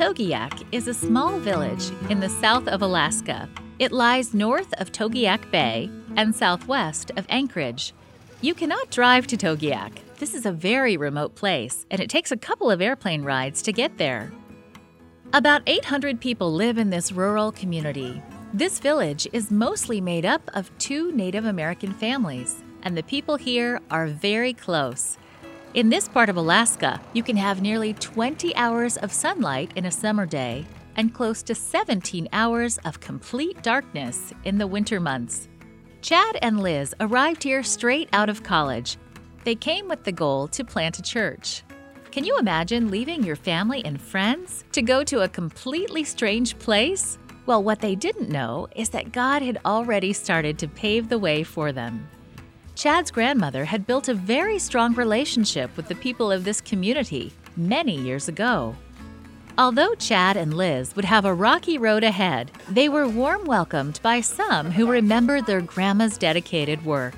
Togiak is a small village in the south of Alaska. It lies north of Togiak Bay and southwest of Anchorage. You cannot drive to Togiak. This is a very remote place, and it takes a couple of airplane rides to get there. About 800 people live in this rural community. This village is mostly made up of two Native American families, and the people here are very close. In this part of Alaska, you can have nearly 20 hours of sunlight in a summer day and close to 17 hours of complete darkness in the winter months. Chad and Liz arrived here straight out of college. They came with the goal to plant a church. Can you imagine leaving your family and friends to go to a completely strange place? Well, what they didn't know is that God had already started to pave the way for them. Chad's grandmother had built a very strong relationship with the people of this community many years ago. Although Chad and Liz would have a rocky road ahead, they were warm welcomed by some who remembered their grandma's dedicated work.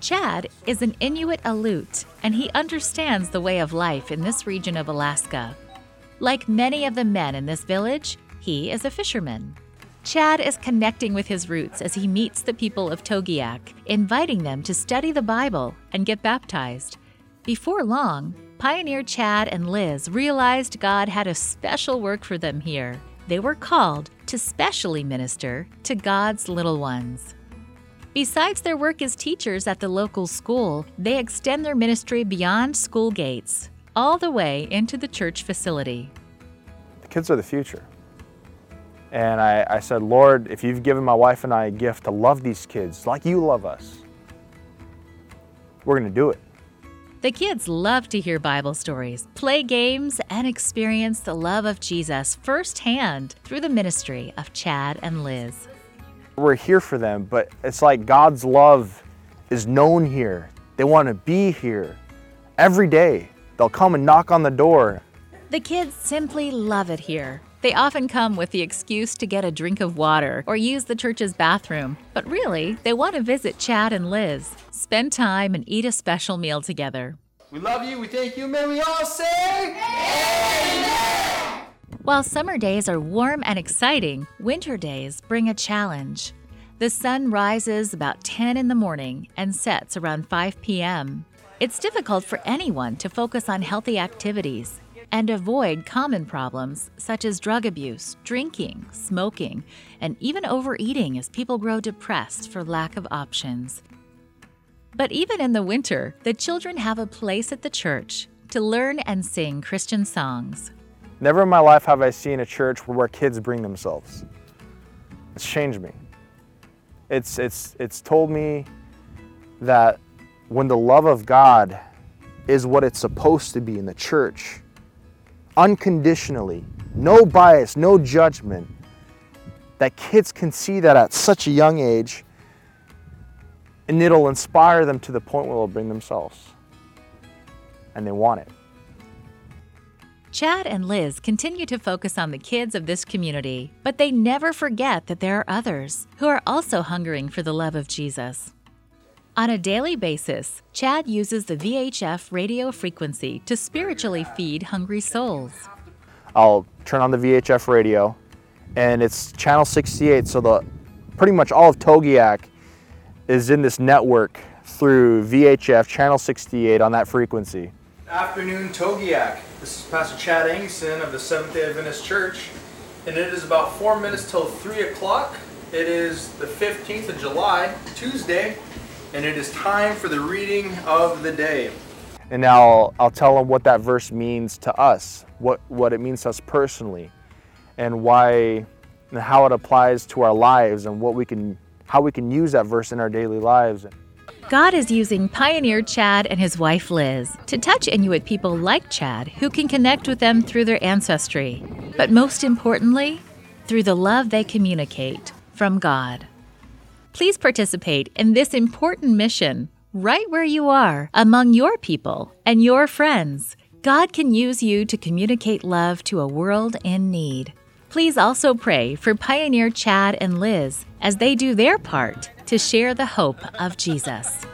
Chad is an Inuit Aleut, and he understands the way of life in this region of Alaska. Like many of the men in this village, he is a fisherman. Chad is connecting with his roots as he meets the people of Togiak, inviting them to study the Bible and get baptized. Before long, Pioneer Chad and Liz realized God had a special work for them here. They were called to specially minister to God's little ones. Besides their work as teachers at the local school, they extend their ministry beyond school gates, all the way into the church facility. The kids are the future. And I, I said, Lord, if you've given my wife and I a gift to love these kids like you love us, we're going to do it. The kids love to hear Bible stories, play games, and experience the love of Jesus firsthand through the ministry of Chad and Liz. We're here for them, but it's like God's love is known here. They want to be here every day. They'll come and knock on the door. The kids simply love it here. They often come with the excuse to get a drink of water or use the church's bathroom, but really, they want to visit Chad and Liz, spend time, and eat a special meal together. We love you, we thank you, may we all say Amen! While summer days are warm and exciting, winter days bring a challenge. The sun rises about 10 in the morning and sets around 5 p.m. It's difficult for anyone to focus on healthy activities and avoid common problems such as drug abuse, drinking, smoking, and even overeating as people grow depressed for lack of options. But even in the winter, the children have a place at the church to learn and sing Christian songs. Never in my life have I seen a church where kids bring themselves. It's changed me. It's, it's, it's told me that when the love of God is what it's supposed to be in the church, unconditionally, no bias, no judgment, that kids can see that at such a young age and it'll inspire them to the point where they'll bring themselves. And they want it. Chad and Liz continue to focus on the kids of this community, but they never forget that there are others who are also hungering for the love of Jesus. On a daily basis, Chad uses the VHF radio frequency to spiritually feed hungry souls. I'll turn on the VHF radio, and it's channel 68, so the pretty much all of Togiak is in this network through VHF channel 68 on that frequency. Afternoon Togiak. This is Pastor Chad Angson of the Seventh day Adventist Church, and it is about four minutes till 3 o'clock. It is the 15th of July, Tuesday, and it is time for the reading of the day. And now I'll tell them what that verse means to us, what, what it means to us personally, and why and how it applies to our lives and what we can how we can use that verse in our daily lives. God is using pioneer Chad and his wife Liz to touch Inuit people like Chad who can connect with them through their ancestry, but most importantly, through the love they communicate from God. Please participate in this important mission right where you are among your people and your friends. God can use you to communicate love to a world in need. Please also pray for Pioneer Chad and Liz as they do their part to share the hope of Jesus.